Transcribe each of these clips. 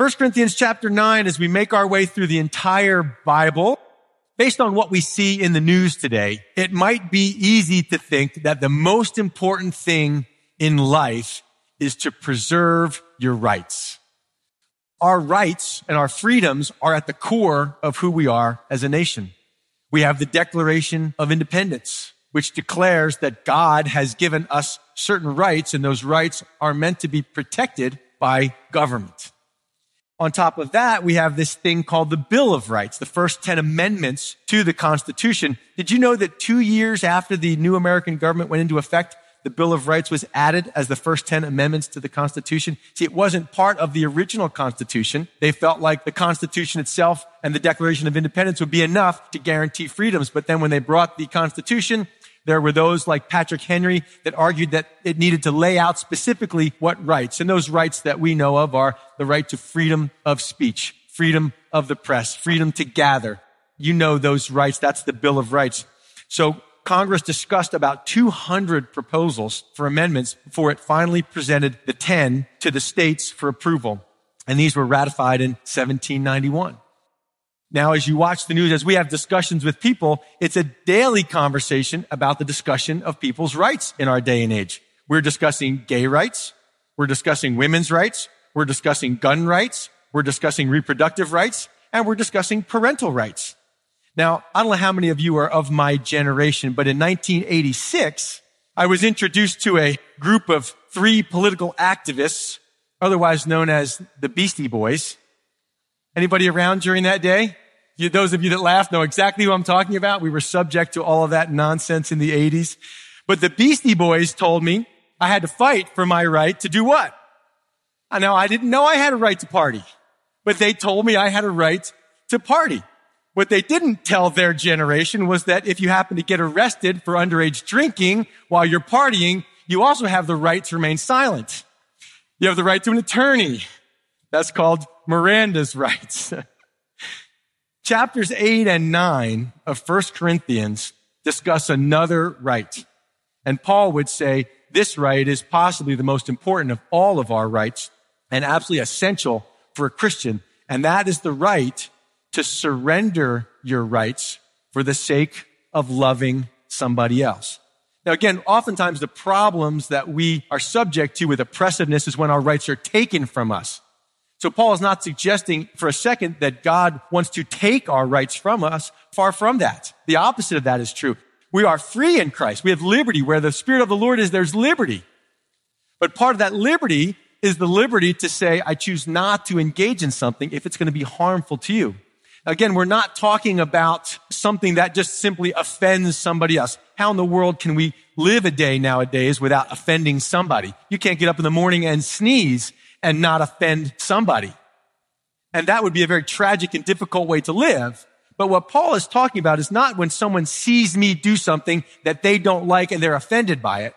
1 Corinthians chapter 9, as we make our way through the entire Bible, based on what we see in the news today, it might be easy to think that the most important thing in life is to preserve your rights. Our rights and our freedoms are at the core of who we are as a nation. We have the Declaration of Independence, which declares that God has given us certain rights and those rights are meant to be protected by government. On top of that, we have this thing called the Bill of Rights, the first 10 amendments to the Constitution. Did you know that two years after the new American government went into effect, the Bill of Rights was added as the first 10 amendments to the Constitution? See, it wasn't part of the original Constitution. They felt like the Constitution itself and the Declaration of Independence would be enough to guarantee freedoms. But then when they brought the Constitution, there were those like Patrick Henry that argued that it needed to lay out specifically what rights. And those rights that we know of are the right to freedom of speech, freedom of the press, freedom to gather. You know those rights. That's the Bill of Rights. So Congress discussed about 200 proposals for amendments before it finally presented the 10 to the states for approval. And these were ratified in 1791. Now, as you watch the news, as we have discussions with people, it's a daily conversation about the discussion of people's rights in our day and age. We're discussing gay rights. We're discussing women's rights. We're discussing gun rights. We're discussing reproductive rights and we're discussing parental rights. Now, I don't know how many of you are of my generation, but in 1986, I was introduced to a group of three political activists, otherwise known as the Beastie Boys. Anybody around during that day? You, those of you that laughed know exactly who I'm talking about. We were subject to all of that nonsense in the 80s. But the Beastie Boys told me I had to fight for my right to do what? I know I didn't know I had a right to party, but they told me I had a right to party. What they didn't tell their generation was that if you happen to get arrested for underage drinking while you're partying, you also have the right to remain silent. You have the right to an attorney. That's called Miranda's rights. Chapters 8 and 9 of 1 Corinthians discuss another right. And Paul would say this right is possibly the most important of all of our rights and absolutely essential for a Christian. And that is the right to surrender your rights for the sake of loving somebody else. Now again, oftentimes the problems that we are subject to with oppressiveness is when our rights are taken from us. So Paul is not suggesting for a second that God wants to take our rights from us. Far from that. The opposite of that is true. We are free in Christ. We have liberty. Where the Spirit of the Lord is, there's liberty. But part of that liberty is the liberty to say, I choose not to engage in something if it's going to be harmful to you. Again, we're not talking about something that just simply offends somebody else. How in the world can we live a day nowadays without offending somebody? You can't get up in the morning and sneeze and not offend somebody. And that would be a very tragic and difficult way to live. But what Paul is talking about is not when someone sees me do something that they don't like and they're offended by it.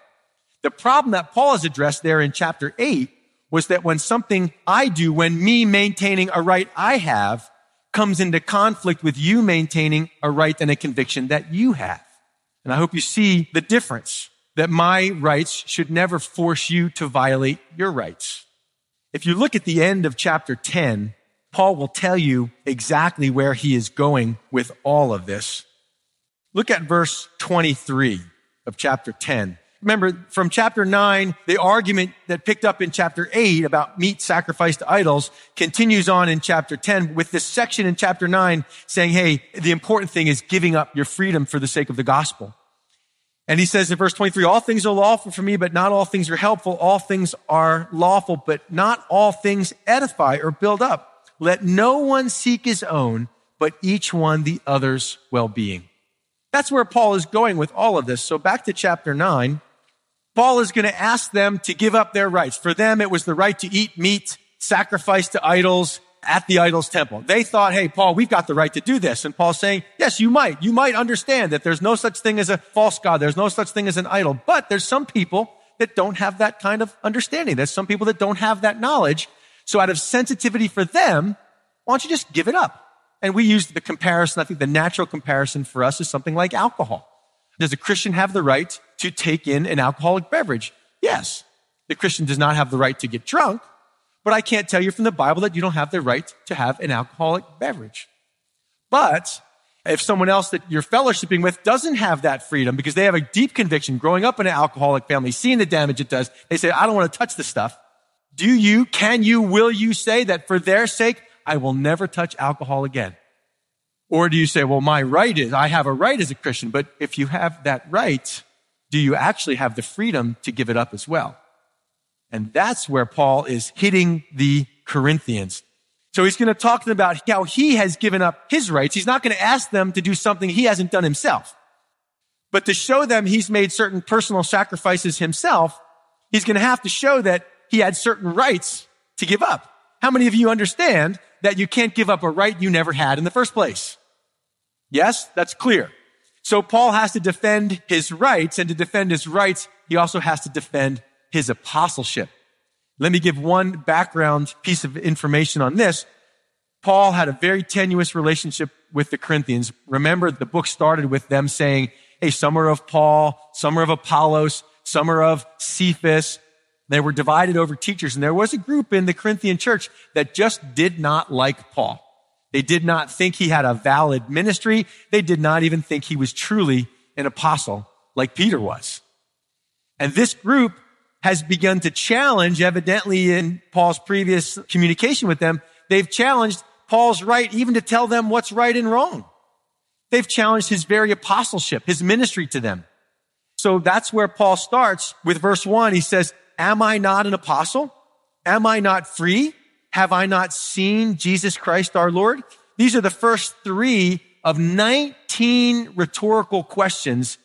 The problem that Paul has addressed there in chapter 8 was that when something I do, when me maintaining a right I have, comes into conflict with you maintaining a right and a conviction that you have. And I hope you see the difference that my rights should never force you to violate your rights. If you look at the end of chapter 10, Paul will tell you exactly where he is going with all of this. Look at verse 23 of chapter 10. Remember, from chapter 9, the argument that picked up in chapter 8 about meat sacrificed to idols continues on in chapter 10 with this section in chapter 9 saying, hey, the important thing is giving up your freedom for the sake of the gospel. And he says in verse 23, all things are lawful for me, but not all things are helpful. All things are lawful, but not all things edify or build up. Let no one seek his own, but each one the other's well-being. That's where Paul is going with all of this. So back to chapter 9. Paul is going to ask them to give up their rights. For them, it was the right to eat meat sacrifice to idols at the idol's temple. They thought, hey, Paul, we've got the right to do this. And Paul's saying, yes, you might. You might understand that there's no such thing as a false God. There's no such thing as an idol. But there's some people that don't have that kind of understanding. There's some people that don't have that knowledge. So out of sensitivity for them, why don't you just give it up? And we use the comparison. I think the natural comparison for us is something like alcohol. Does a Christian have the right to take in an alcoholic beverage? Yes. The Christian does not have the right to get drunk, but I can't tell you from the Bible that you don't have the right to have an alcoholic beverage. But if someone else that you're fellowshipping with doesn't have that freedom because they have a deep conviction growing up in an alcoholic family, seeing the damage it does, they say, I don't want to touch this stuff. Do you, can you, will you say that for their sake, I will never touch alcohol again? Or do you say, well, my right is, I have a right as a Christian, but if you have that right, do you actually have the freedom to give it up as well? And that's where Paul is hitting the Corinthians. So he's going to talk to them about how he has given up his rights. He's not going to ask them to do something he hasn't done himself. But to show them he's made certain personal sacrifices himself, he's going to have to show that he had certain rights to give up. How many of you understand that you can't give up a right you never had in the first place? Yes, that's clear. So Paul has to defend his rights and to defend his rights, he also has to defend his apostleship. Let me give one background piece of information on this. Paul had a very tenuous relationship with the Corinthians. Remember, the book started with them saying, Hey, some are of Paul, some are of Apollos, some are of Cephas. They were divided over teachers. And there was a group in the Corinthian church that just did not like Paul. They did not think he had a valid ministry. They did not even think he was truly an apostle like Peter was. And this group has begun to challenge, evidently in Paul's previous communication with them, they've challenged Paul's right even to tell them what's right and wrong. They've challenged his very apostleship, his ministry to them. So that's where Paul starts with verse one. He says, am I not an apostle? Am I not free? Have I not seen Jesus Christ our Lord? These are the first three of 19 rhetorical questions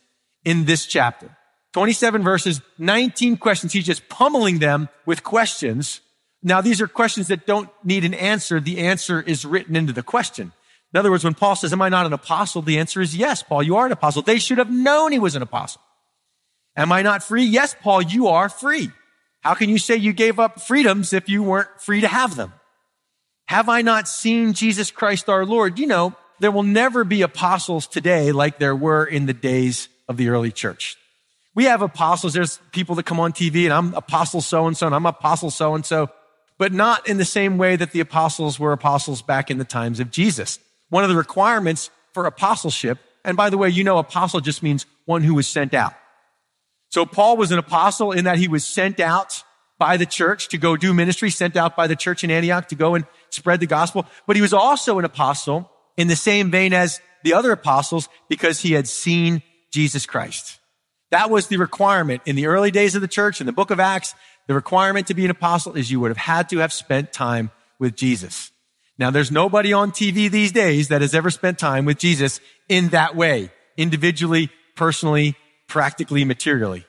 in this chapter. 27 verses, 19 questions. He's just pummeling them with questions. Now, these are questions that don't need an answer. The answer is written into the question. In other words, when Paul says, am I not an apostle? The answer is yes, Paul, you are an apostle. They should have known he was an apostle. Am I not free? Yes, Paul, you are free. How can you say you gave up freedoms if you weren't free to have them? Have I not seen Jesus Christ our Lord? You know, there will never be apostles today like there were in the days of the early church. We have apostles. There's people that come on TV and I'm apostle so and so and I'm apostle so and so, but not in the same way that the apostles were apostles back in the times of Jesus. One of the requirements for apostleship, and by the way, you know, apostle just means one who was sent out. So Paul was an apostle in that he was sent out by the church to go do ministry, sent out by the church in Antioch to go and spread the gospel. But he was also an apostle in the same vein as the other apostles because he had seen Jesus Christ. That was the requirement in the early days of the church in the book of Acts. The requirement to be an apostle is you would have had to have spent time with Jesus. Now there's nobody on TV these days that has ever spent time with Jesus in that way, individually, personally, practically, materially.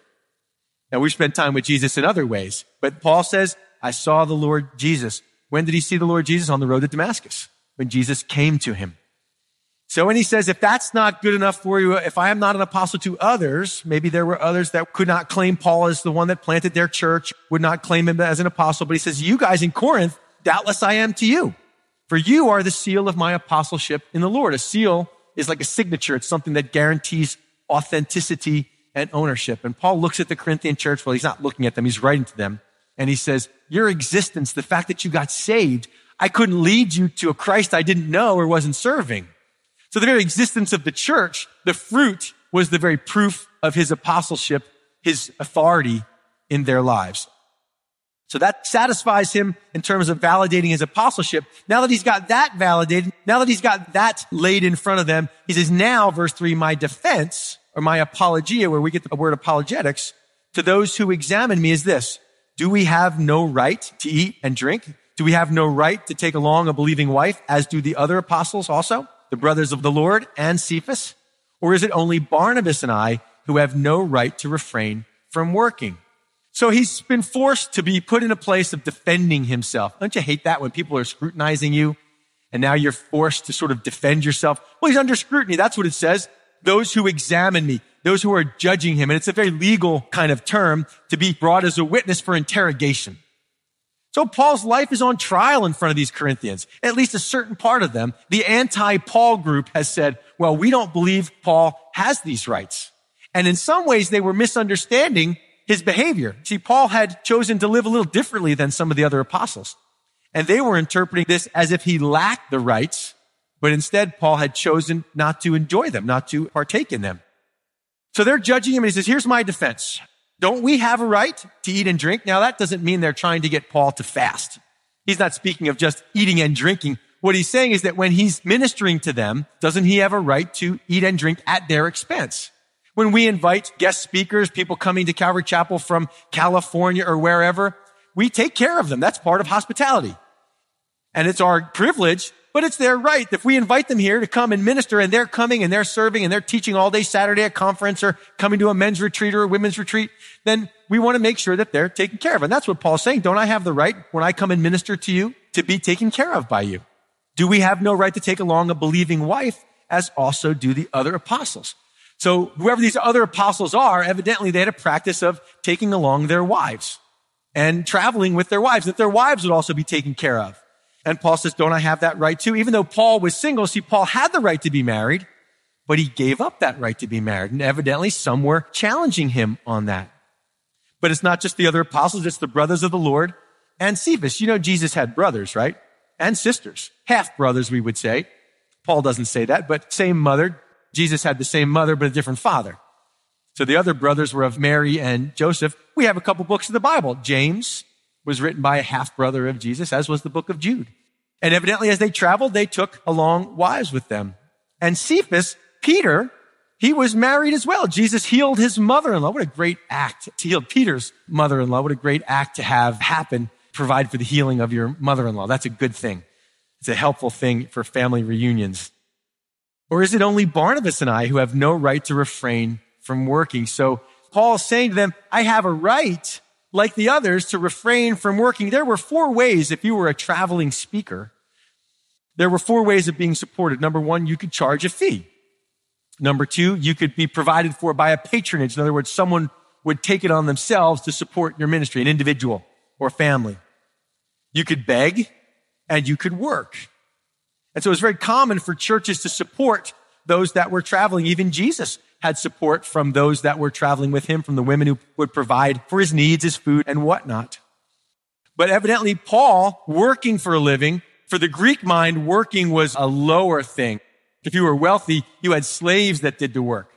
Now we've spent time with Jesus in other ways, but Paul says, I saw the Lord Jesus. When did he see the Lord Jesus? On the road to Damascus, when Jesus came to him. So when he says, if that's not good enough for you, if I am not an apostle to others, maybe there were others that could not claim Paul as the one that planted their church, would not claim him as an apostle, but he says, you guys in Corinth, doubtless I am to you. For you are the seal of my apostleship in the Lord. A seal is like a signature. It's something that guarantees authenticity and ownership. And Paul looks at the Corinthian church. Well, he's not looking at them. He's writing to them. And he says, your existence, the fact that you got saved, I couldn't lead you to a Christ I didn't know or wasn't serving. So the very existence of the church, the fruit was the very proof of his apostleship, his authority in their lives. So that satisfies him in terms of validating his apostleship. Now that he's got that validated, now that he's got that laid in front of them, he says, now, verse three, my defense or my apologia, where we get the word apologetics, to those who examine me is this. Do we have no right to eat and drink? Do we have no right to take along a believing wife, as do the other apostles also? The brothers of the Lord and Cephas? Or is it only Barnabas and I who have no right to refrain from working? So he's been forced to be put in a place of defending himself. Don't you hate that when people are scrutinizing you and now you're forced to sort of defend yourself? Well, he's under scrutiny. That's what it says. Those who examine me, those who are judging him. And it's a very legal kind of term to be brought as a witness for interrogation. So Paul's life is on trial in front of these Corinthians. At least a certain part of them. The anti-Paul group has said, well, we don't believe Paul has these rights. And in some ways they were misunderstanding his behavior. See, Paul had chosen to live a little differently than some of the other apostles. And they were interpreting this as if he lacked the rights, but instead Paul had chosen not to enjoy them, not to partake in them. So they're judging him and he says, here's my defense. Don't we have a right to eat and drink? Now that doesn't mean they're trying to get Paul to fast. He's not speaking of just eating and drinking. What he's saying is that when he's ministering to them, doesn't he have a right to eat and drink at their expense? When we invite guest speakers, people coming to Calvary Chapel from California or wherever, we take care of them. That's part of hospitality. And it's our privilege, but it's their right. If we invite them here to come and minister and they're coming and they're serving and they're teaching all day Saturday at conference or coming to a men's retreat or a women's retreat, then we want to make sure that they're taken care of. And that's what Paul's saying. Don't I have the right when I come and minister to you to be taken care of by you? Do we have no right to take along a believing wife as also do the other apostles? So whoever these other apostles are, evidently they had a practice of taking along their wives and traveling with their wives, that their wives would also be taken care of. And Paul says, don't I have that right too? Even though Paul was single, see, Paul had the right to be married, but he gave up that right to be married. And evidently some were challenging him on that. But it's not just the other apostles, it's the brothers of the Lord and Cephas. You know, Jesus had brothers, right? And sisters. Half brothers, we would say. Paul doesn't say that, but same mother, Jesus had the same mother, but a different father. So the other brothers were of Mary and Joseph. We have a couple books of the Bible. James was written by a half brother of Jesus, as was the book of Jude. And evidently, as they traveled, they took along wives with them. And Cephas, Peter, he was married as well. Jesus healed his mother-in-law. What a great act to heal Peter's mother-in-law. What a great act to have happen. Provide for the healing of your mother-in-law. That's a good thing. It's a helpful thing for family reunions. Or is it only Barnabas and I who have no right to refrain from working? So Paul's saying to them, I have a right, like the others, to refrain from working. There were four ways if you were a traveling speaker. There were four ways of being supported. Number one, you could charge a fee. Number two, you could be provided for by a patronage. In other words, someone would take it on themselves to support your ministry, an individual or family. You could beg and you could work. And so it was very common for churches to support those that were traveling. Even Jesus had support from those that were traveling with him, from the women who would provide for his needs, his food, and whatnot. But evidently, Paul, working for a living, for the Greek mind, working was a lower thing. If you were wealthy, you had slaves that did the work.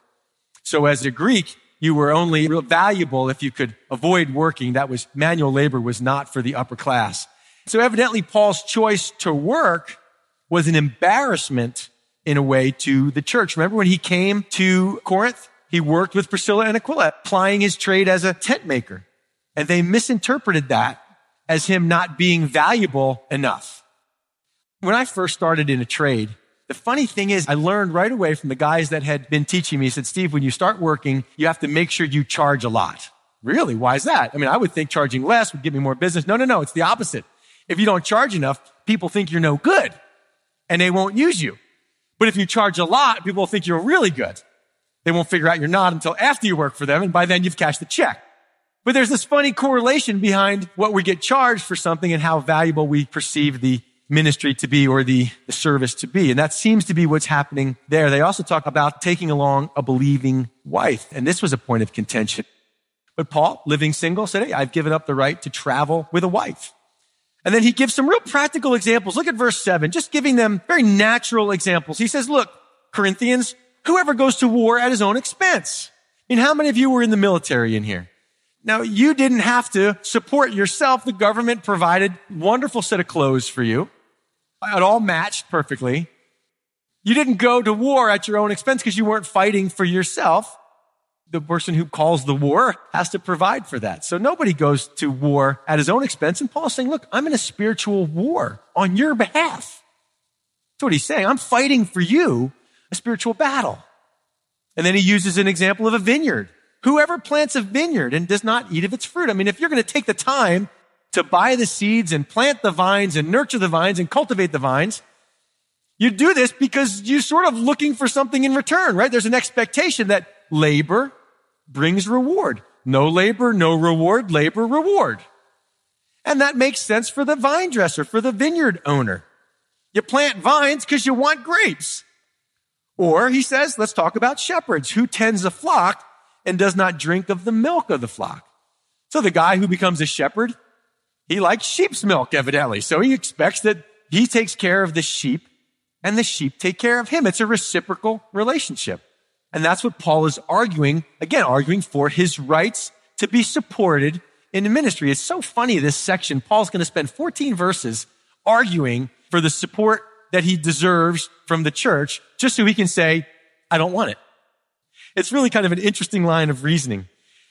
So as a Greek, you were only valuable if you could avoid working. That was manual labor was not for the upper class. So evidently Paul's choice to work was an embarrassment in a way to the church. Remember when he came to Corinth? He worked with Priscilla and Aquila, plying his trade as a tent maker. And they misinterpreted that as him not being valuable enough. When I first started in a trade, the funny thing is I learned right away from the guys that had been teaching me, he said, Steve, when you start working, you have to make sure you charge a lot. Really? Why is that? I mean, I would think charging less would give me more business. No, no, no. It's the opposite. If you don't charge enough, people think you're no good and they won't use you. But if you charge a lot, people will think you're really good. They won't figure out you're not until after you work for them. And by then you've cashed the check. But there's this funny correlation behind what we get charged for something and how valuable we perceive the ministry to be or the, the service to be. And that seems to be what's happening there. They also talk about taking along a believing wife. And this was a point of contention. But Paul, living single, said, Hey, I've given up the right to travel with a wife. And then he gives some real practical examples. Look at verse seven, just giving them very natural examples. He says, look, Corinthians, whoever goes to war at his own expense. I mean, how many of you were in the military in here? Now, you didn't have to support yourself. The government provided wonderful set of clothes for you. It all matched perfectly. You didn't go to war at your own expense because you weren't fighting for yourself the person who calls the war has to provide for that. So nobody goes to war at his own expense. And Paul's saying, look, I'm in a spiritual war on your behalf. That's what he's saying. I'm fighting for you a spiritual battle. And then he uses an example of a vineyard. Whoever plants a vineyard and does not eat of its fruit. I mean, if you're going to take the time to buy the seeds and plant the vines and nurture the vines and cultivate the vines, you do this because you're sort of looking for something in return, right? There's an expectation that labor brings reward. No labor, no reward, labor, reward. And that makes sense for the vine dresser, for the vineyard owner. You plant vines because you want grapes. Or he says, let's talk about shepherds. Who tends a flock and does not drink of the milk of the flock? So the guy who becomes a shepherd, he likes sheep's milk, evidently. So he expects that he takes care of the sheep and the sheep take care of him. It's a reciprocal relationship. And that's what Paul is arguing, again, arguing for his rights to be supported in the ministry. It's so funny, this section. Paul's going to spend 14 verses arguing for the support that he deserves from the church just so he can say, I don't want it. It's really kind of an interesting line of reasoning.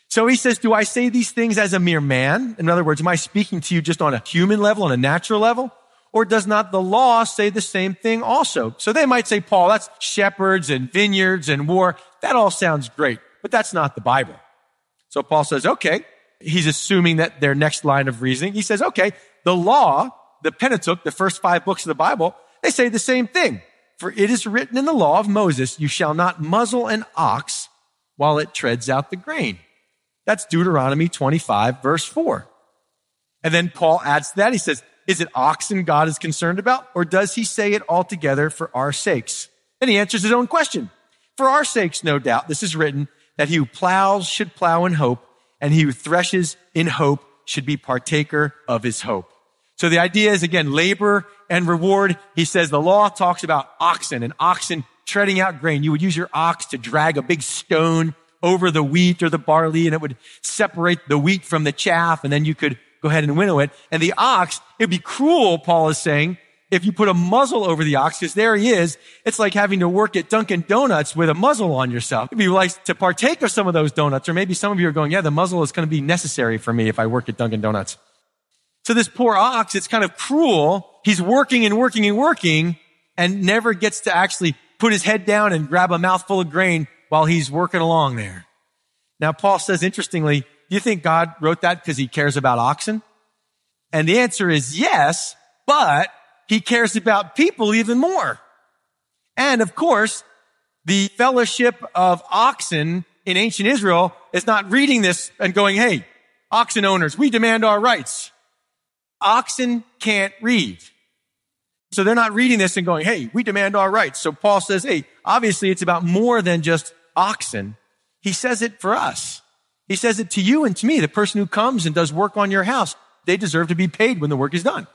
So he says, do I say these things as a mere man? In other words, am I speaking to you just on a human level, on a natural level? Or does not the law say the same thing also? So they might say, Paul, that's shepherds and vineyards and war. That all sounds great, but that's not the Bible. So Paul says, okay. He's assuming that their next line of reasoning. He says, okay, the law, the Pentateuch, the first five books of the Bible, they say the same thing. For it is written in the law of Moses, you shall not muzzle an ox while it treads out the grain. That's Deuteronomy 25 verse 4. And then Paul adds to that. He says, is it oxen God is concerned about? Or does he say it altogether for our sakes? And he answers his own question. For our sakes, no doubt, this is written that he who plows should plow in hope and he who threshes in hope should be partaker of his hope. So the idea is again, labor and reward. He says the law talks about oxen and oxen treading out grain. You would use your ox to drag a big stone over the wheat or the barley and it would separate the wheat from the chaff and then you could go ahead and winnow it. And the ox, it'd be cruel, Paul is saying, if you put a muzzle over the ox, because there he is, it's like having to work at Dunkin' Donuts with a muzzle on yourself. It'd be like to partake of some of those donuts, or maybe some of you are going, yeah, the muzzle is going to be necessary for me if I work at Dunkin' Donuts. So this poor ox, it's kind of cruel. He's working and working and working and never gets to actually put his head down and grab a mouthful of grain while he's working along there. Now, Paul says, interestingly, you think God wrote that because he cares about oxen? And the answer is yes, but he cares about people even more. And of course, the fellowship of oxen in ancient Israel is not reading this and going, Hey, oxen owners, we demand our rights. Oxen can't read. So they're not reading this and going, Hey, we demand our rights. So Paul says, Hey, obviously it's about more than just oxen. He says it for us. He says it to you and to me. The person who comes and does work on your house, they deserve to be paid when the work is done.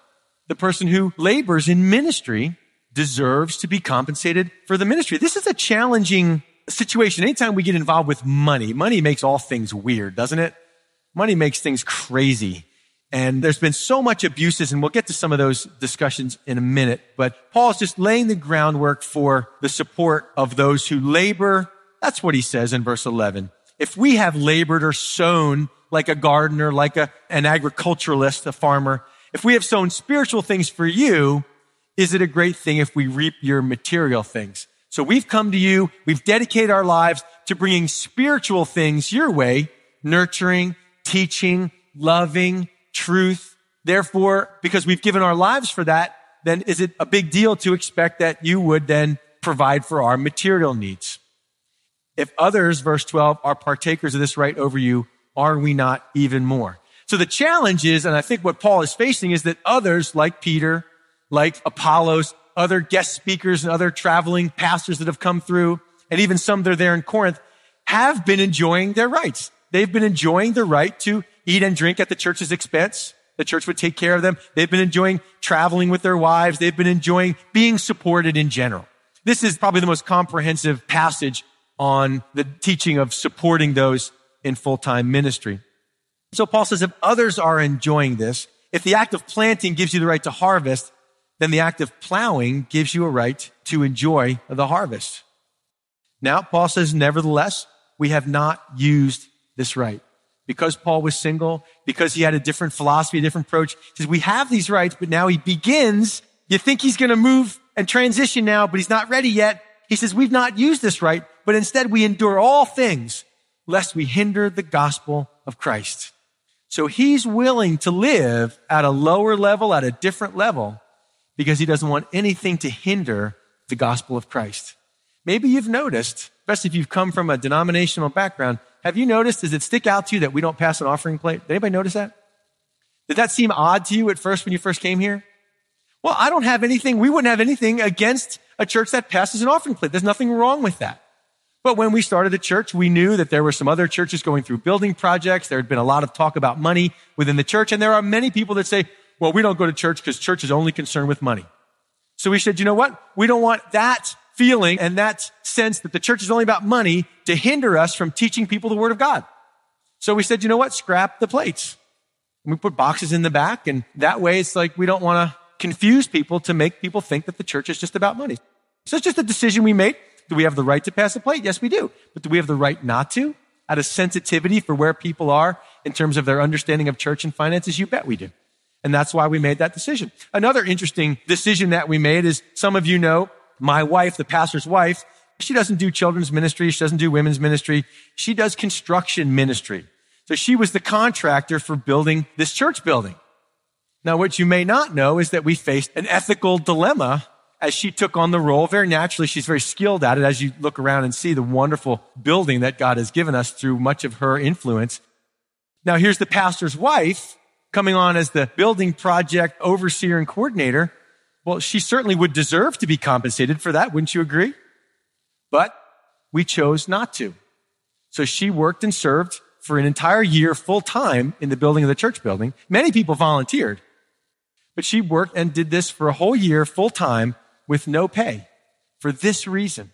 The person who labors in ministry deserves to be compensated for the ministry. This is a challenging situation. Anytime we get involved with money, money makes all things weird, doesn't it? Money makes things crazy. And there's been so much abuses, and we'll get to some of those discussions in a minute. But Paul's just laying the groundwork for the support of those who labor. That's what he says in verse 11 if we have labored or sown like a gardener, like a, an agriculturalist, a farmer, if we have sown spiritual things for you, is it a great thing if we reap your material things? So we've come to you, we've dedicated our lives to bringing spiritual things your way, nurturing, teaching, loving, truth. Therefore, because we've given our lives for that, then is it a big deal to expect that you would then provide for our material needs? If others, verse 12, are partakers of this right over you, are we not even more? So the challenge is, and I think what Paul is facing is that others like Peter, like Apollos, other guest speakers and other traveling pastors that have come through, and even some that are there in Corinth, have been enjoying their rights. They've been enjoying the right to eat and drink at the church's expense. The church would take care of them. They've been enjoying traveling with their wives. They've been enjoying being supported in general. This is probably the most comprehensive passage on the teaching of supporting those in full-time ministry. So Paul says if others are enjoying this, if the act of planting gives you the right to harvest, then the act of plowing gives you a right to enjoy the harvest. Now, Paul says, nevertheless, we have not used this right. Because Paul was single, because he had a different philosophy, a different approach, he says, we have these rights, but now he begins. You think he's going to move and transition now, but he's not ready yet. He says, we've not used this right, but instead we endure all things lest we hinder the gospel of Christ. So he's willing to live at a lower level, at a different level, because he doesn't want anything to hinder the gospel of Christ. Maybe you've noticed, especially if you've come from a denominational background, have you noticed, does it stick out to you that we don't pass an offering plate? Did anybody notice that? Did that seem odd to you at first when you first came here? Well, I don't have anything, we wouldn't have anything against a church that passes an offering plate. There's nothing wrong with that. But when we started the church, we knew that there were some other churches going through building projects. There had been a lot of talk about money within the church. And there are many people that say, well, we don't go to church because church is only concerned with money. So we said, you know what? We don't want that feeling and that sense that the church is only about money to hinder us from teaching people the word of God. So we said, you know what? Scrap the plates. And we put boxes in the back and that way it's like we don't want to confuse people to make people think that the church is just about money. So it's just a decision we made. Do we have the right to pass a plate? Yes, we do. But do we have the right not to? Out of sensitivity for where people are in terms of their understanding of church and finances? You bet we do. And that's why we made that decision. Another interesting decision that we made is some of you know my wife, the pastor's wife, she doesn't do children's ministry. She doesn't do women's ministry. She does construction ministry. So she was the contractor for building this church building. Now, what you may not know is that we faced an ethical dilemma as she took on the role, very naturally, she's very skilled at it as you look around and see the wonderful building that God has given us through much of her influence. Now, here's the pastor's wife coming on as the building project overseer and coordinator. Well, she certainly would deserve to be compensated for that, wouldn't you agree? But we chose not to. So she worked and served for an entire year full time in the building of the church building. Many people volunteered, but she worked and did this for a whole year full time with no pay for this reason.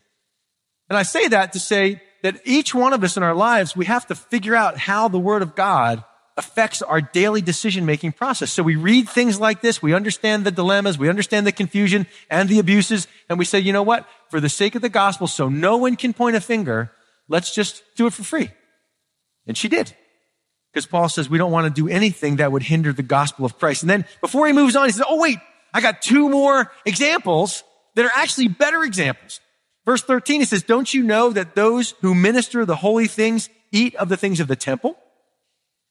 And I say that to say that each one of us in our lives, we have to figure out how the word of God affects our daily decision making process. So we read things like this. We understand the dilemmas. We understand the confusion and the abuses. And we say, you know what? For the sake of the gospel, so no one can point a finger, let's just do it for free. And she did. Because Paul says we don't want to do anything that would hinder the gospel of Christ. And then before he moves on, he says, oh wait, I got two more examples that are actually better examples. Verse 13, it says, don't you know that those who minister the holy things eat of the things of the temple?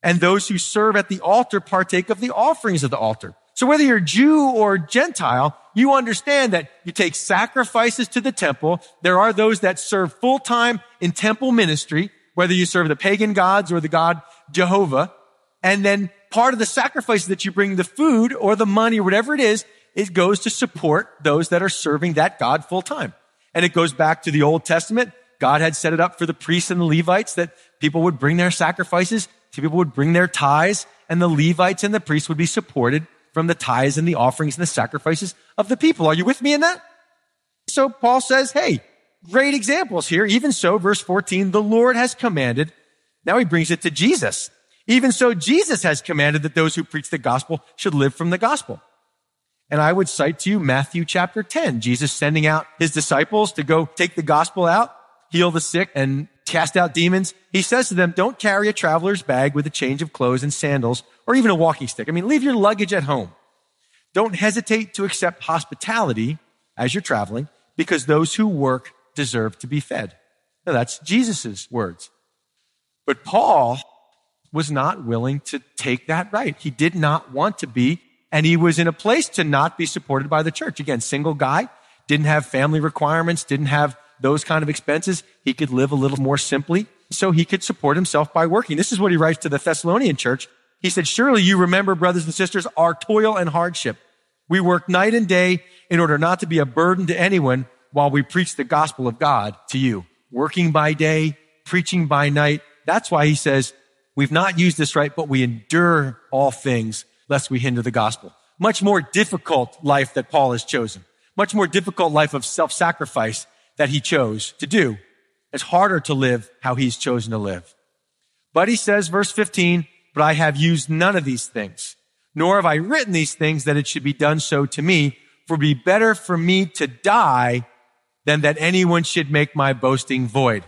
And those who serve at the altar partake of the offerings of the altar. So whether you're Jew or Gentile, you understand that you take sacrifices to the temple. There are those that serve full time in temple ministry, whether you serve the pagan gods or the God Jehovah. And then part of the sacrifice that you bring, the food or the money or whatever it is, it goes to support those that are serving that God full time. And it goes back to the Old Testament. God had set it up for the priests and the Levites that people would bring their sacrifices, people would bring their tithes, and the Levites and the priests would be supported from the tithes and the offerings and the sacrifices of the people. Are you with me in that? So Paul says, hey, great examples here. Even so, verse 14, the Lord has commanded. Now he brings it to Jesus. Even so, Jesus has commanded that those who preach the gospel should live from the gospel. And I would cite to you Matthew chapter 10, Jesus sending out his disciples to go take the gospel out, heal the sick and cast out demons. He says to them, don't carry a traveler's bag with a change of clothes and sandals or even a walking stick. I mean, leave your luggage at home. Don't hesitate to accept hospitality as you're traveling because those who work deserve to be fed. Now that's Jesus' words. But Paul was not willing to take that right. He did not want to be and he was in a place to not be supported by the church. Again, single guy, didn't have family requirements, didn't have those kind of expenses. He could live a little more simply, so he could support himself by working. This is what he writes to the Thessalonian church. He said, surely you remember, brothers and sisters, our toil and hardship. We work night and day in order not to be a burden to anyone while we preach the gospel of God to you. Working by day, preaching by night. That's why he says, we've not used this right, but we endure all things lest we hinder the gospel. Much more difficult life that Paul has chosen. Much more difficult life of self-sacrifice that he chose to do. It's harder to live how he's chosen to live. But he says, verse 15, but I have used none of these things, nor have I written these things that it should be done so to me, for it be better for me to die than that anyone should make my boasting void.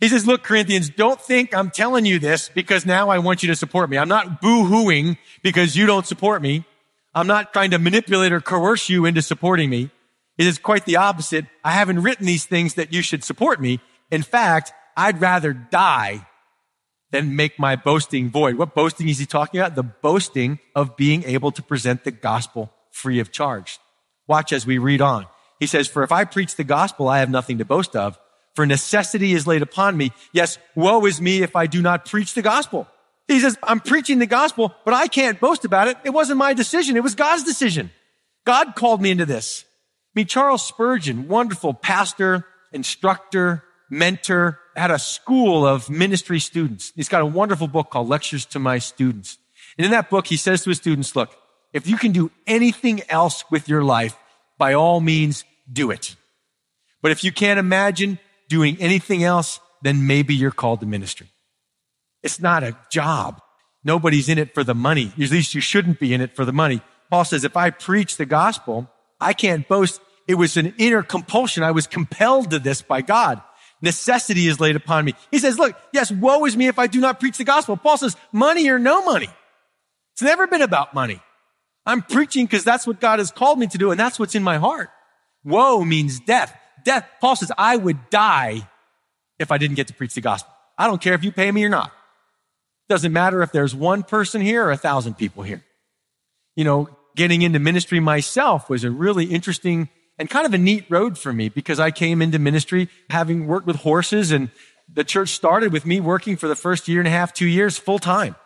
He says, look, Corinthians, don't think I'm telling you this because now I want you to support me. I'm not boo-hooing because you don't support me. I'm not trying to manipulate or coerce you into supporting me. It is quite the opposite. I haven't written these things that you should support me. In fact, I'd rather die than make my boasting void. What boasting is he talking about? The boasting of being able to present the gospel free of charge. Watch as we read on. He says, for if I preach the gospel, I have nothing to boast of for necessity is laid upon me. Yes, woe is me if I do not preach the gospel. He says, I'm preaching the gospel, but I can't boast about it. It wasn't my decision. It was God's decision. God called me into this. I mean, Charles Spurgeon, wonderful pastor, instructor, mentor, had a school of ministry students. He's got a wonderful book called Lectures to My Students. And in that book, he says to his students, look, if you can do anything else with your life, by all means, do it. But if you can't imagine doing anything else, then maybe you're called to ministry. It's not a job. Nobody's in it for the money. At least you shouldn't be in it for the money. Paul says, if I preach the gospel, I can't boast. It was an inner compulsion. I was compelled to this by God. Necessity is laid upon me. He says, look, yes, woe is me if I do not preach the gospel. Paul says, money or no money. It's never been about money. I'm preaching because that's what God has called me to do, and that's what's in my heart. Woe means death. Death, Paul says, I would die if I didn't get to preach the gospel. I don't care if you pay me or not. Doesn't matter if there's one person here or a thousand people here. You know, getting into ministry myself was a really interesting and kind of a neat road for me because I came into ministry having worked with horses and the church started with me working for the first year and a half, two years full time.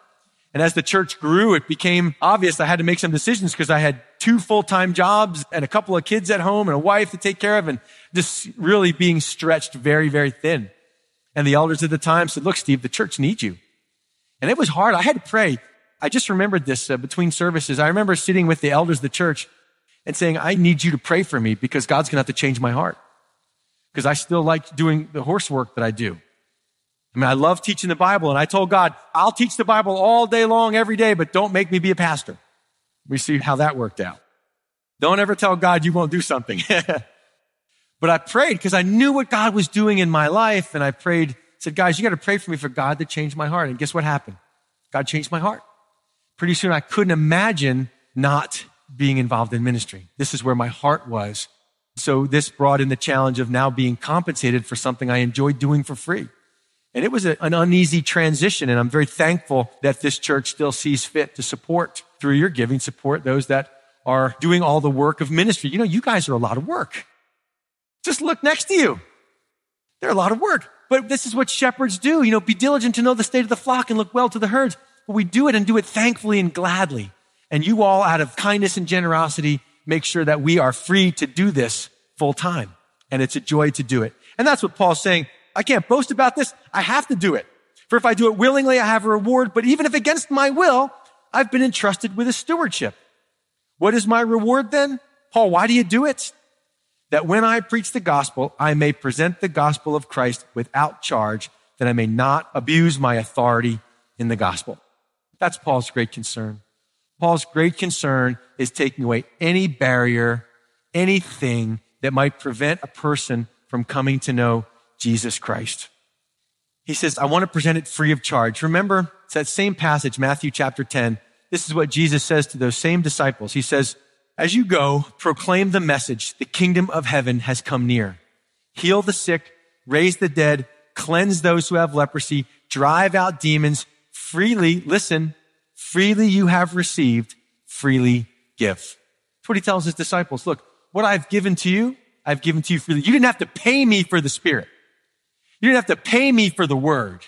And as the church grew, it became obvious I had to make some decisions because I had two full-time jobs and a couple of kids at home and a wife to take care of and just really being stretched very, very thin. And the elders at the time said, look, Steve, the church needs you. And it was hard. I had to pray. I just remembered this uh, between services. I remember sitting with the elders of the church and saying, I need you to pray for me because God's going to have to change my heart. Because I still like doing the horse work that I do. I mean, I love teaching the Bible and I told God, I'll teach the Bible all day long, every day, but don't make me be a pastor. We see how that worked out. Don't ever tell God you won't do something. but I prayed because I knew what God was doing in my life. And I prayed, said, guys, you got to pray for me for God to change my heart. And guess what happened? God changed my heart. Pretty soon I couldn't imagine not being involved in ministry. This is where my heart was. So this brought in the challenge of now being compensated for something I enjoyed doing for free. And it was a, an uneasy transition. And I'm very thankful that this church still sees fit to support through your giving, support those that are doing all the work of ministry. You know, you guys are a lot of work. Just look next to you. They're a lot of work. But this is what shepherds do. You know, be diligent to know the state of the flock and look well to the herds. But we do it and do it thankfully and gladly. And you all, out of kindness and generosity, make sure that we are free to do this full time. And it's a joy to do it. And that's what Paul's saying. I can't boast about this. I have to do it. For if I do it willingly, I have a reward. But even if against my will, I've been entrusted with a stewardship. What is my reward then? Paul, why do you do it? That when I preach the gospel, I may present the gospel of Christ without charge, that I may not abuse my authority in the gospel. That's Paul's great concern. Paul's great concern is taking away any barrier, anything that might prevent a person from coming to know Jesus Christ. He says, I want to present it free of charge. Remember, it's that same passage, Matthew chapter 10. This is what Jesus says to those same disciples. He says, as you go, proclaim the message. The kingdom of heaven has come near. Heal the sick, raise the dead, cleanse those who have leprosy, drive out demons freely. Listen, freely you have received, freely give. That's what he tells his disciples. Look, what I've given to you, I've given to you freely. You didn't have to pay me for the Spirit. You didn't have to pay me for the word.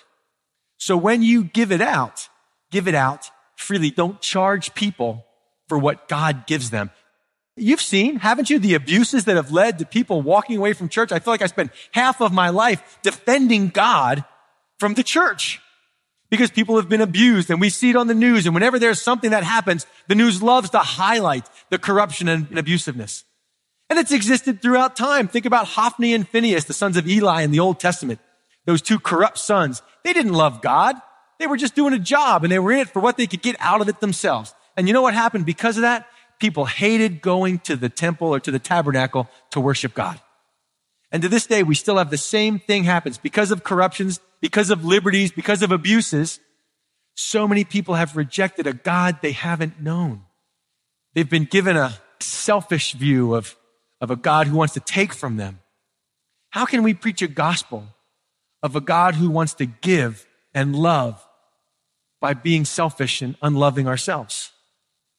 So when you give it out, give it out freely. Don't charge people for what God gives them. You've seen, haven't you, the abuses that have led to people walking away from church? I feel like I spent half of my life defending God from the church because people have been abused and we see it on the news. And whenever there's something that happens, the news loves to highlight the corruption and abusiveness. And it's existed throughout time. Think about Hophni and Phineas, the sons of Eli in the Old Testament. Those two corrupt sons. They didn't love God. They were just doing a job and they were in it for what they could get out of it themselves. And you know what happened because of that? People hated going to the temple or to the tabernacle to worship God. And to this day, we still have the same thing happens because of corruptions, because of liberties, because of abuses. So many people have rejected a God they haven't known. They've been given a selfish view of, of a God who wants to take from them. How can we preach a gospel of a God who wants to give and love by being selfish and unloving ourselves?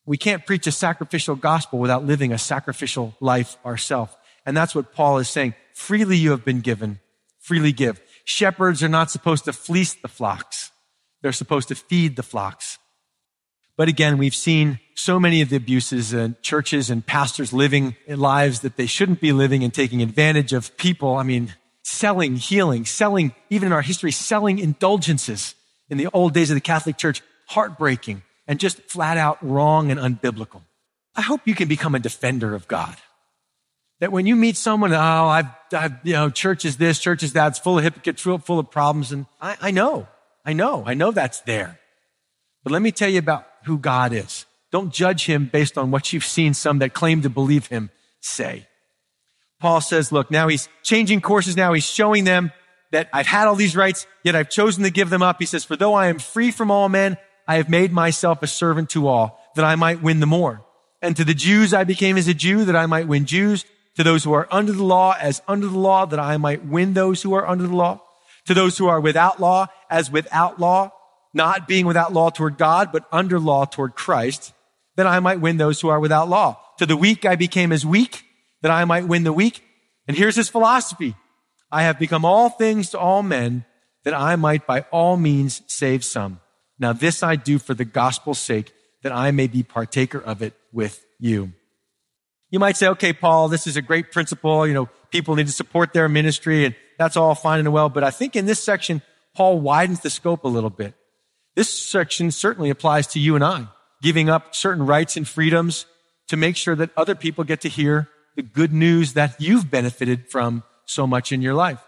We can't preach a sacrificial gospel without living a sacrificial life ourselves. And that's what Paul is saying. Freely you have been given. Freely give. Shepherds are not supposed to fleece the flocks. They're supposed to feed the flocks. But again, we've seen so many of the abuses and churches and pastors living lives that they shouldn't be living and taking advantage of people. I mean, selling healing, selling, even in our history, selling indulgences in the old days of the Catholic Church, heartbreaking and just flat out wrong and unbiblical. I hope you can become a defender of God. That when you meet someone, oh, I've, I've you know, church is this, church is that, it's full of hypocrites, full of problems. And I, I know, I know, I know that's there. But let me tell you about who God is. Don't judge him based on what you've seen some that claim to believe him say. Paul says, look, now he's changing courses. Now he's showing them that I've had all these rights, yet I've chosen to give them up. He says, for though I am free from all men, I have made myself a servant to all that I might win the more. And to the Jews, I became as a Jew that I might win Jews. To those who are under the law, as under the law, that I might win those who are under the law. To those who are without law, as without law, not being without law toward God, but under law toward Christ, that I might win those who are without law. To the weak, I became as weak, that I might win the weak. And here's his philosophy. I have become all things to all men, that I might by all means save some. Now this I do for the gospel's sake, that I may be partaker of it with you. You might say, okay, Paul, this is a great principle. You know, people need to support their ministry and that's all fine and well. But I think in this section, Paul widens the scope a little bit. This section certainly applies to you and I, giving up certain rights and freedoms to make sure that other people get to hear the good news that you've benefited from so much in your life.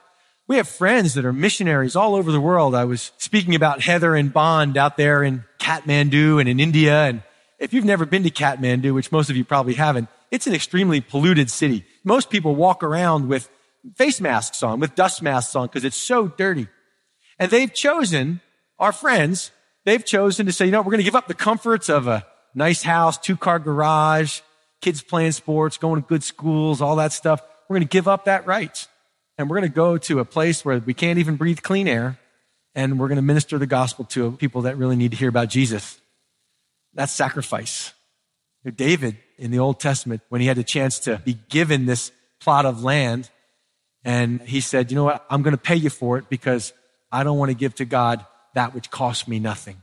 We have friends that are missionaries all over the world. I was speaking about Heather and Bond out there in Kathmandu and in India. And if you've never been to Kathmandu, which most of you probably haven't, it's an extremely polluted city. Most people walk around with face masks on, with dust masks on, because it's so dirty. And they've chosen, our friends, they've chosen to say, you know, we're going to give up the comforts of a nice house, two car garage, kids playing sports, going to good schools, all that stuff. We're going to give up that right. And we're going to go to a place where we can't even breathe clean air. And we're going to minister the gospel to people that really need to hear about Jesus. That's sacrifice. David in the Old Testament, when he had a chance to be given this plot of land, and he said, you know what? I'm going to pay you for it because I don't want to give to God that which costs me nothing.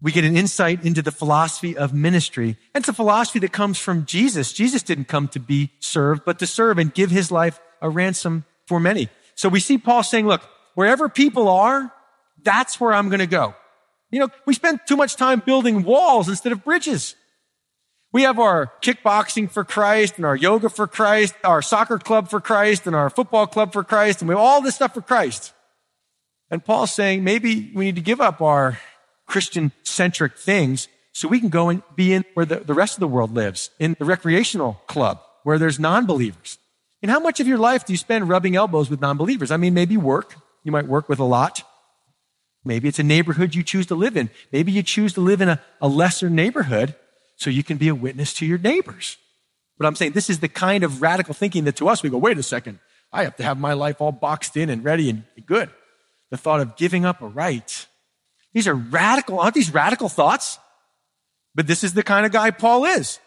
We get an insight into the philosophy of ministry. And it's a philosophy that comes from Jesus. Jesus didn't come to be served, but to serve and give his life a ransom for many. So we see Paul saying, look, wherever people are, that's where I'm going to go. You know, we spend too much time building walls instead of bridges. We have our kickboxing for Christ and our yoga for Christ, our soccer club for Christ and our football club for Christ, and we have all this stuff for Christ. And Paul's saying maybe we need to give up our Christian centric things so we can go and be in where the, the rest of the world lives, in the recreational club where there's non-believers. And how much of your life do you spend rubbing elbows with non-believers? I mean, maybe work. You might work with a lot. Maybe it's a neighborhood you choose to live in. Maybe you choose to live in a, a lesser neighborhood so you can be a witness to your neighbors. But I'm saying this is the kind of radical thinking that to us we go, wait a second, I have to have my life all boxed in and ready and good. The thought of giving up a right these are radical, aren't these radical thoughts? But this is the kind of guy Paul is.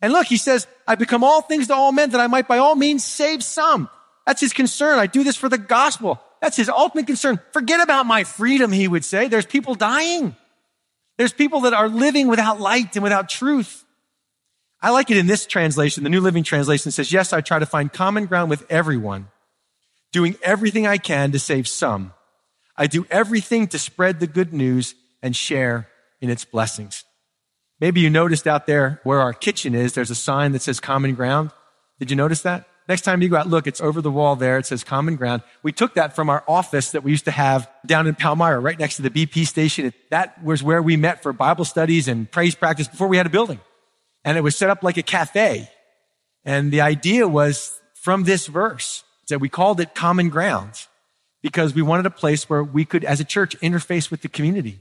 And look, he says, I become all things to all men that I might by all means save some. That's his concern. I do this for the gospel. That's his ultimate concern. Forget about my freedom, he would say. There's people dying. There's people that are living without light and without truth. I like it in this translation. The New Living Translation says, yes, I try to find common ground with everyone, doing everything I can to save some. I do everything to spread the good news and share in its blessings. Maybe you noticed out there where our kitchen is, there's a sign that says common ground. Did you notice that? Next time you go out, look, it's over the wall there. It says common ground. We took that from our office that we used to have down in Palmyra, right next to the BP station. That was where we met for Bible studies and praise practice before we had a building. And it was set up like a cafe. And the idea was from this verse that we called it common ground because we wanted a place where we could, as a church, interface with the community.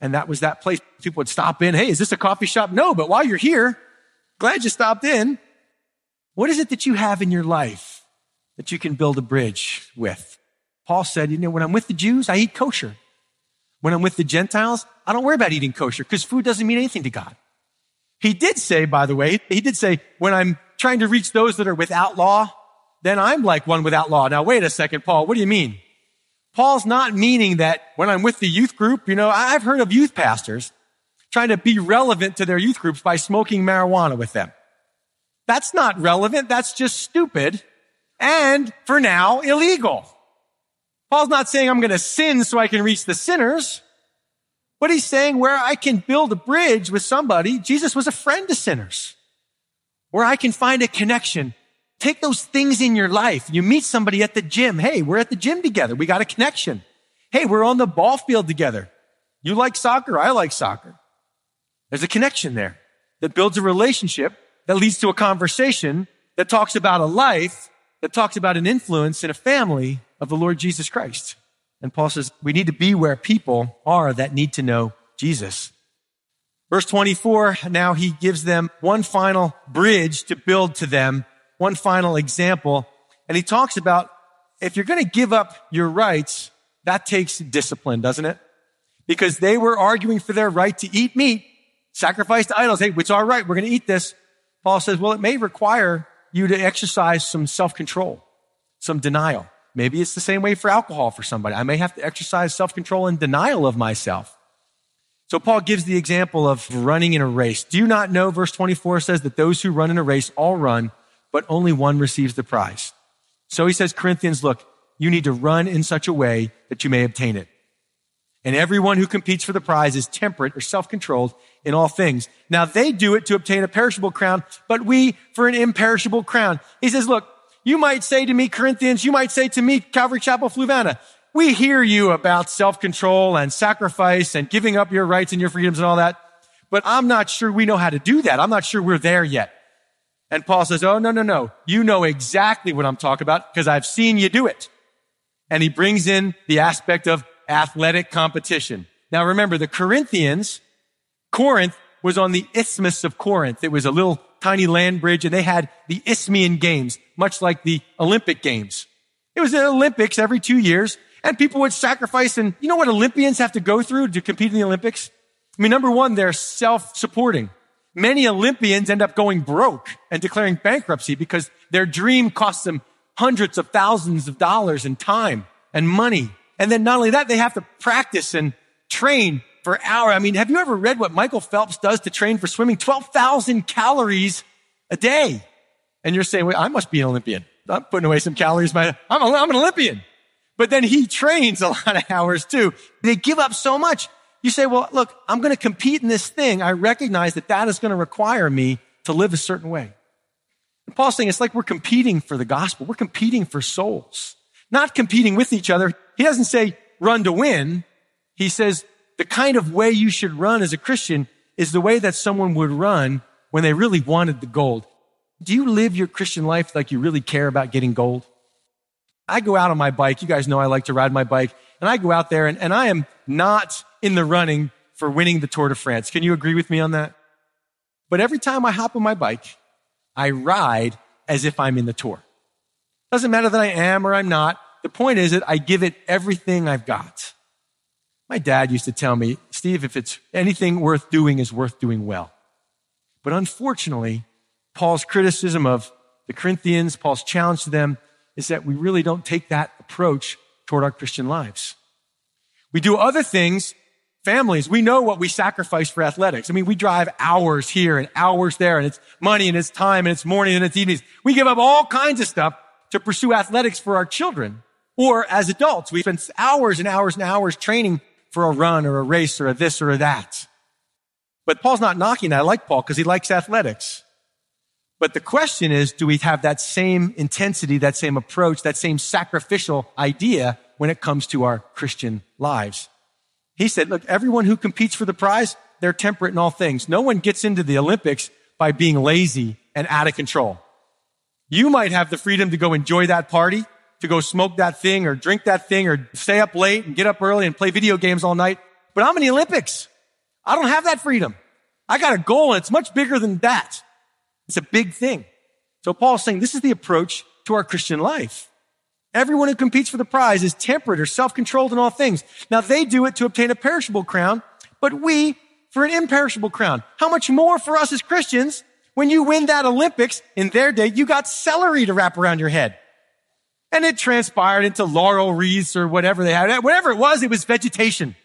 And that was that place. People would stop in. Hey, is this a coffee shop? No, but while you're here, glad you stopped in. What is it that you have in your life that you can build a bridge with? Paul said, you know, when I'm with the Jews, I eat kosher. When I'm with the Gentiles, I don't worry about eating kosher because food doesn't mean anything to God. He did say, by the way, he did say, when I'm trying to reach those that are without law, then I'm like one without law. Now wait a second, Paul, what do you mean? Paul's not meaning that when I'm with the youth group, you know, I've heard of youth pastors trying to be relevant to their youth groups by smoking marijuana with them. That's not relevant. That's just stupid. and for now illegal. Paul's not saying I'm going to sin so I can reach the sinners. What he's saying, where I can build a bridge with somebody, Jesus was a friend to sinners. Where I can find a connection. Take those things in your life. You meet somebody at the gym. Hey, we're at the gym together. We got a connection. Hey, we're on the ball field together. You like soccer. I like soccer. There's a connection there that builds a relationship that leads to a conversation that talks about a life that talks about an influence in a family of the Lord Jesus Christ. And Paul says we need to be where people are that need to know Jesus. Verse 24, now he gives them one final bridge to build to them, one final example. And he talks about if you're going to give up your rights, that takes discipline, doesn't it? Because they were arguing for their right to eat meat, sacrifice to idols. Hey, it's all right. We're going to eat this. Paul says, well, it may require you to exercise some self-control, some denial. Maybe it's the same way for alcohol for somebody. I may have to exercise self-control and denial of myself. So Paul gives the example of running in a race. Do you not know, verse 24 says that those who run in a race all run, but only one receives the prize. So he says, Corinthians, look, you need to run in such a way that you may obtain it. And everyone who competes for the prize is temperate or self-controlled in all things. Now they do it to obtain a perishable crown, but we for an imperishable crown. He says, look, you might say to me, Corinthians, you might say to me, Calvary Chapel, Fluvanna, we hear you about self-control and sacrifice and giving up your rights and your freedoms and all that, but I'm not sure we know how to do that. I'm not sure we're there yet. And Paul says, oh, no, no, no. You know exactly what I'm talking about because I've seen you do it. And he brings in the aspect of athletic competition. Now remember, the Corinthians, Corinth was on the Isthmus of Corinth. It was a little tiny land bridge and they had the Isthmian Games, much like the Olympic Games. It was the Olympics every two years and people would sacrifice. And you know what Olympians have to go through to compete in the Olympics? I mean, number one, they're self-supporting. Many Olympians end up going broke and declaring bankruptcy because their dream costs them hundreds of thousands of dollars in time and money. And then not only that, they have to practice and train for hours. I mean, have you ever read what Michael Phelps does to train for swimming? 12,000 calories a day. And you're saying, well, I must be an Olympian. I'm putting away some calories. I'm, an Olympian. But then he trains a lot of hours too. They give up so much. You say, well, look, I'm going to compete in this thing. I recognize that that is going to require me to live a certain way. And Paul's saying it's like we're competing for the gospel. We're competing for souls, not competing with each other. He doesn't say run to win. He says the kind of way you should run as a Christian is the way that someone would run when they really wanted the gold. Do you live your Christian life like you really care about getting gold? I go out on my bike. You guys know I like to ride my bike. And I go out there and, and I am not in the running for winning the Tour de France. Can you agree with me on that? But every time I hop on my bike, I ride as if I'm in the tour. Doesn't matter that I am or I'm not. The point is that I give it everything I've got. My dad used to tell me, Steve, if it's anything worth doing is worth doing well. But unfortunately, Paul's criticism of the Corinthians, Paul's challenge to them is that we really don't take that approach toward our Christian lives. We do other things, families, we know what we sacrifice for athletics. I mean, we drive hours here and hours there and it's money and it's time and it's morning and it's evenings. We give up all kinds of stuff to pursue athletics for our children. Or as adults, we spend hours and hours and hours training for a run or a race or a this or a that. But Paul's not knocking that. I like Paul because he likes athletics. But the question is, do we have that same intensity, that same approach, that same sacrificial idea when it comes to our Christian lives? He said, look, everyone who competes for the prize, they're temperate in all things. No one gets into the Olympics by being lazy and out of control. You might have the freedom to go enjoy that party, to go smoke that thing or drink that thing or stay up late and get up early and play video games all night. But I'm in the Olympics. I don't have that freedom. I got a goal and it's much bigger than that. It's a big thing. So Paul's saying this is the approach to our Christian life. Everyone who competes for the prize is temperate or self-controlled in all things. Now they do it to obtain a perishable crown, but we for an imperishable crown. How much more for us as Christians when you win that Olympics in their day, you got celery to wrap around your head. And it transpired into laurel wreaths or whatever they had. Whatever it was, it was vegetation.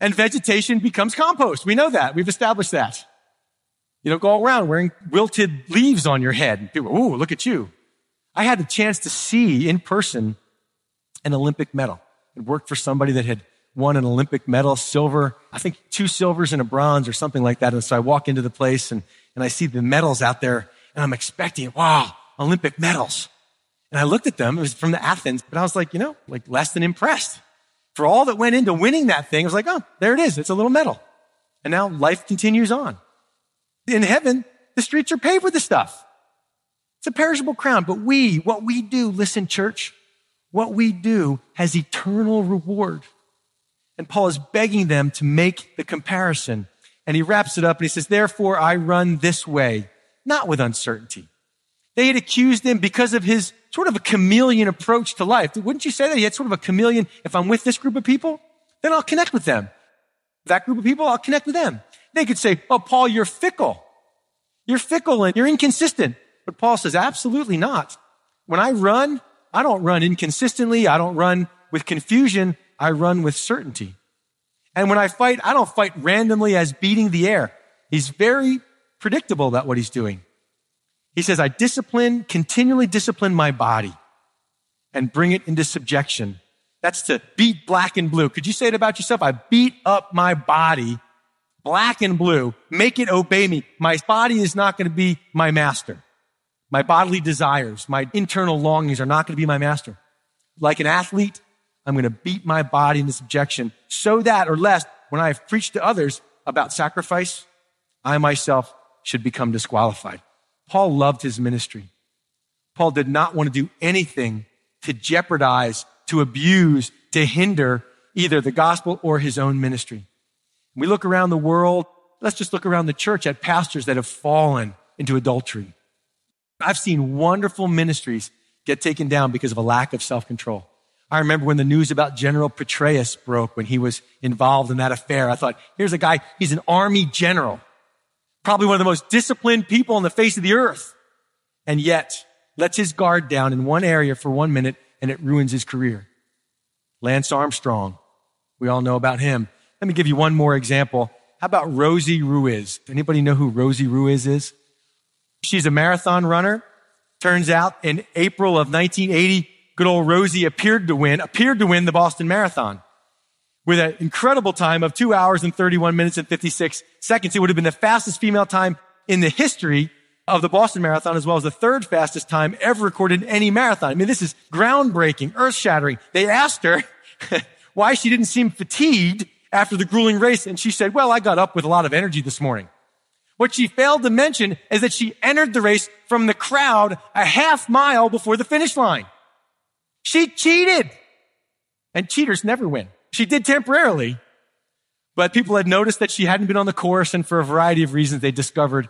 And vegetation becomes compost. We know that. We've established that. You don't go around wearing wilted leaves on your head. And people, ooh, look at you. I had a chance to see in person an Olympic medal. I worked for somebody that had won an Olympic medal, silver, I think two silvers and a bronze or something like that. And so I walk into the place and, and I see the medals out there and I'm expecting, wow, Olympic medals. And I looked at them. It was from the Athens, but I was like, you know, like less than impressed. For all that went into winning that thing, I was like, oh, there it is. It's a little medal. And now life continues on. In heaven, the streets are paved with this stuff. A perishable crown, but we, what we do, listen, church, what we do has eternal reward. And Paul is begging them to make the comparison. And he wraps it up and he says, therefore I run this way, not with uncertainty. They had accused him because of his sort of a chameleon approach to life. Wouldn't you say that? He had sort of a chameleon. If I'm with this group of people, then I'll connect with them. That group of people, I'll connect with them. They could say, Oh, Paul, you're fickle. You're fickle and you're inconsistent. But Paul says, absolutely not. When I run, I don't run inconsistently. I don't run with confusion. I run with certainty. And when I fight, I don't fight randomly as beating the air. He's very predictable about what he's doing. He says, I discipline, continually discipline my body and bring it into subjection. That's to beat black and blue. Could you say it about yourself? I beat up my body, black and blue, make it obey me. My body is not going to be my master. My bodily desires, my internal longings are not going to be my master. Like an athlete, I'm going to beat my body into subjection so that, or lest, when I have preached to others about sacrifice, I myself should become disqualified. Paul loved his ministry. Paul did not want to do anything to jeopardize, to abuse, to hinder either the gospel or his own ministry. we look around the world, let's just look around the church at pastors that have fallen into adultery. I've seen wonderful ministries get taken down because of a lack of self-control. I remember when the news about General Petraeus broke when he was involved in that affair. I thought, here's a guy, he's an army general probably one of the most disciplined people on the face of the earth. And yet lets his guard down in one area for one minute and it ruins his career. Lance Armstrong. We all know about him. Let me give you one more example. How about Rosie Ruiz? Anybody know who Rosie Ruiz is? She's a marathon runner. Turns out in April of 1980, good old Rosie appeared to win, appeared to win the Boston Marathon with an incredible time of two hours and 31 minutes and 56 seconds. It would have been the fastest female time in the history of the Boston Marathon, as well as the third fastest time ever recorded in any marathon. I mean, this is groundbreaking, earth shattering. They asked her why she didn't seem fatigued after the grueling race. And she said, well, I got up with a lot of energy this morning. What she failed to mention is that she entered the race from the crowd a half mile before the finish line. She cheated. And cheaters never win. She did temporarily, but people had noticed that she hadn't been on the course and for a variety of reasons they discovered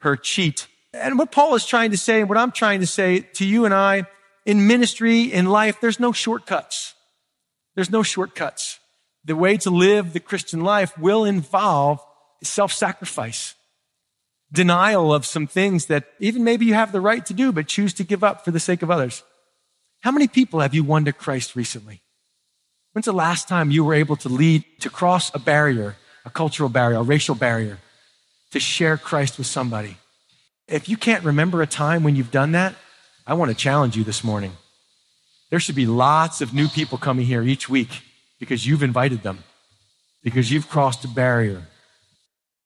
her cheat. And what Paul is trying to say and what I'm trying to say to you and I in ministry, in life, there's no shortcuts. There's no shortcuts. The way to live the Christian life will involve self-sacrifice, denial of some things that even maybe you have the right to do, but choose to give up for the sake of others. How many people have you won to Christ recently? When's the last time you were able to lead, to cross a barrier, a cultural barrier, a racial barrier, to share Christ with somebody? If you can't remember a time when you've done that, I want to challenge you this morning. There should be lots of new people coming here each week because you've invited them, because you've crossed a barrier